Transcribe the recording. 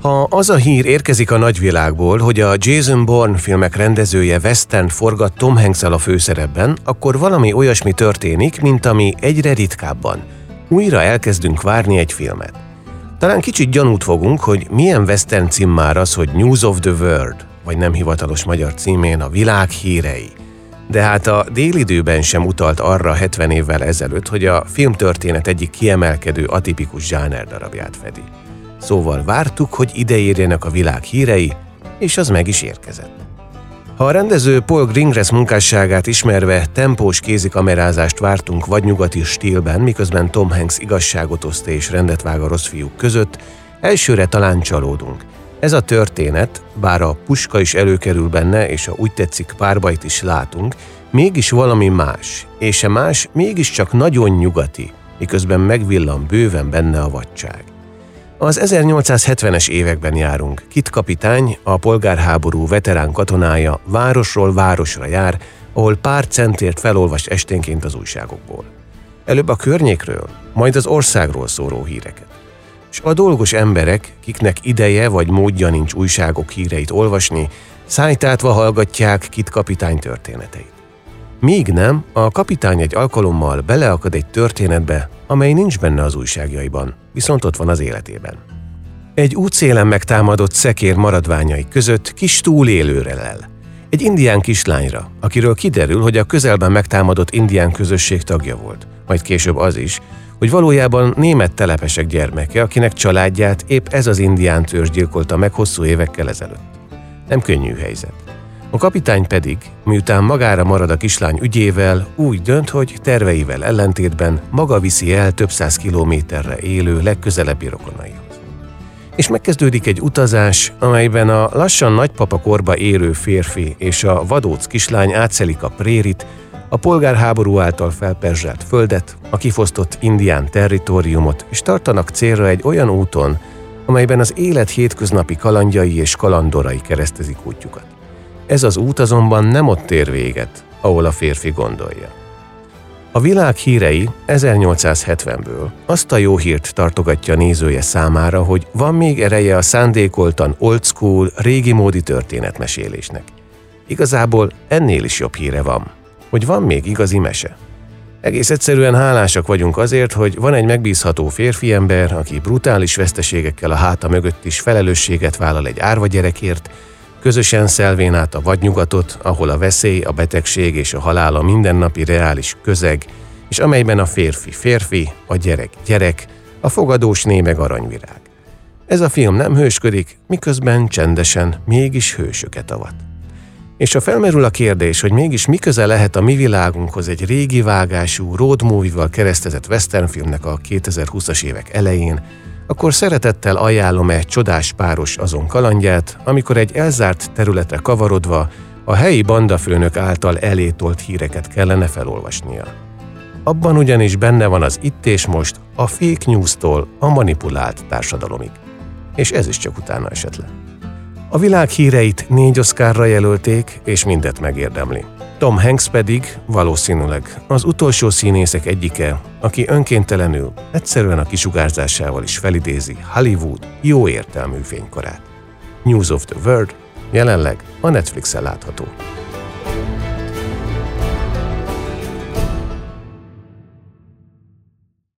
Ha az a hír érkezik a nagyvilágból, hogy a Jason Bourne filmek rendezője Western forgat Tom hanks a főszerepben, akkor valami olyasmi történik, mint ami egyre ritkábban. Újra elkezdünk várni egy filmet. Talán kicsit gyanút fogunk, hogy milyen western cím már az, hogy News of the World, vagy nem hivatalos magyar címén a világ hírei. De hát a délidőben sem utalt arra 70 évvel ezelőtt, hogy a filmtörténet egyik kiemelkedő atipikus zsáner darabját fedi. Szóval vártuk, hogy ide érjenek a világ hírei, és az meg is érkezett. Ha a rendező Paul Greengrass munkásságát ismerve tempós kézikamerázást vártunk vadnyugati stílben, miközben Tom Hanks igazságot oszt és rendet vág a rossz fiúk között, elsőre talán csalódunk. Ez a történet, bár a puska is előkerül benne, és a úgy tetszik párbajt is látunk, mégis valami más, és a más mégiscsak nagyon nyugati, miközben megvillan bőven benne a vadság. Az 1870-es években járunk. Kit kapitány, a polgárháború veterán katonája városról városra jár, ahol pár centért felolvas esténként az újságokból. Előbb a környékről, majd az országról szóró híreket. És a dolgos emberek, kiknek ideje vagy módja nincs újságok híreit olvasni, szájtátva hallgatják Kit kapitány történeteit. Míg nem, a kapitány egy alkalommal beleakad egy történetbe, amely nincs benne az újságjaiban, viszont ott van az életében. Egy útszélen megtámadott szekér maradványai között kis túlélőre lel. Egy indián kislányra, akiről kiderül, hogy a közelben megtámadott indián közösség tagja volt, majd később az is, hogy valójában német telepesek gyermeke, akinek családját épp ez az indián törzs gyilkolta meg hosszú évekkel ezelőtt. Nem könnyű helyzet. A kapitány pedig, miután magára marad a kislány ügyével, úgy dönt, hogy terveivel ellentétben maga viszi el több száz kilométerre élő legközelebbi rokonaihoz. És megkezdődik egy utazás, amelyben a lassan nagypapa korba élő férfi és a vadóc kislány átszelik a prérit, a polgárháború által felperzselt földet, a kifosztott indián territóriumot, és tartanak célra egy olyan úton, amelyben az élet hétköznapi kalandjai és kalandorai keresztezik útjukat. Ez az út azonban nem ott ér véget, ahol a férfi gondolja. A világ hírei 1870-ből azt a jó hírt tartogatja nézője számára, hogy van még ereje a szándékoltan old school, régi módi történetmesélésnek. Igazából ennél is jobb híre van, hogy van még igazi mese. Egész egyszerűen hálásak vagyunk azért, hogy van egy megbízható férfi ember, aki brutális veszteségekkel a háta mögött is felelősséget vállal egy árva gyerekért, Közösen szelvén át a vadnyugatot, ahol a veszély, a betegség és a halál a mindennapi reális közeg, és amelyben a férfi férfi, a gyerek gyerek, a fogadós né meg aranyvirág. Ez a film nem hősködik, miközben csendesen mégis hősöket avat. És ha felmerül a kérdés, hogy mégis mi köze lehet a mi világunkhoz egy régi vágású road movie-val keresztezett westernfilmnek a 2020-as évek elején, akkor szeretettel ajánlom egy csodás páros azon kalandját, amikor egy elzárt területre kavarodva a helyi bandafőnök által elétolt híreket kellene felolvasnia. Abban ugyanis benne van az itt és most a fake news-tól a manipulált társadalomig. És ez is csak utána esett. A világ híreit négy oszkárra jelölték, és mindet megérdemli. Tom Hanks pedig valószínűleg az utolsó színészek egyike, aki önkéntelenül, egyszerűen a kisugárzásával is felidézi Hollywood jó értelmű fénykorát. News of the World jelenleg a Netflixen látható.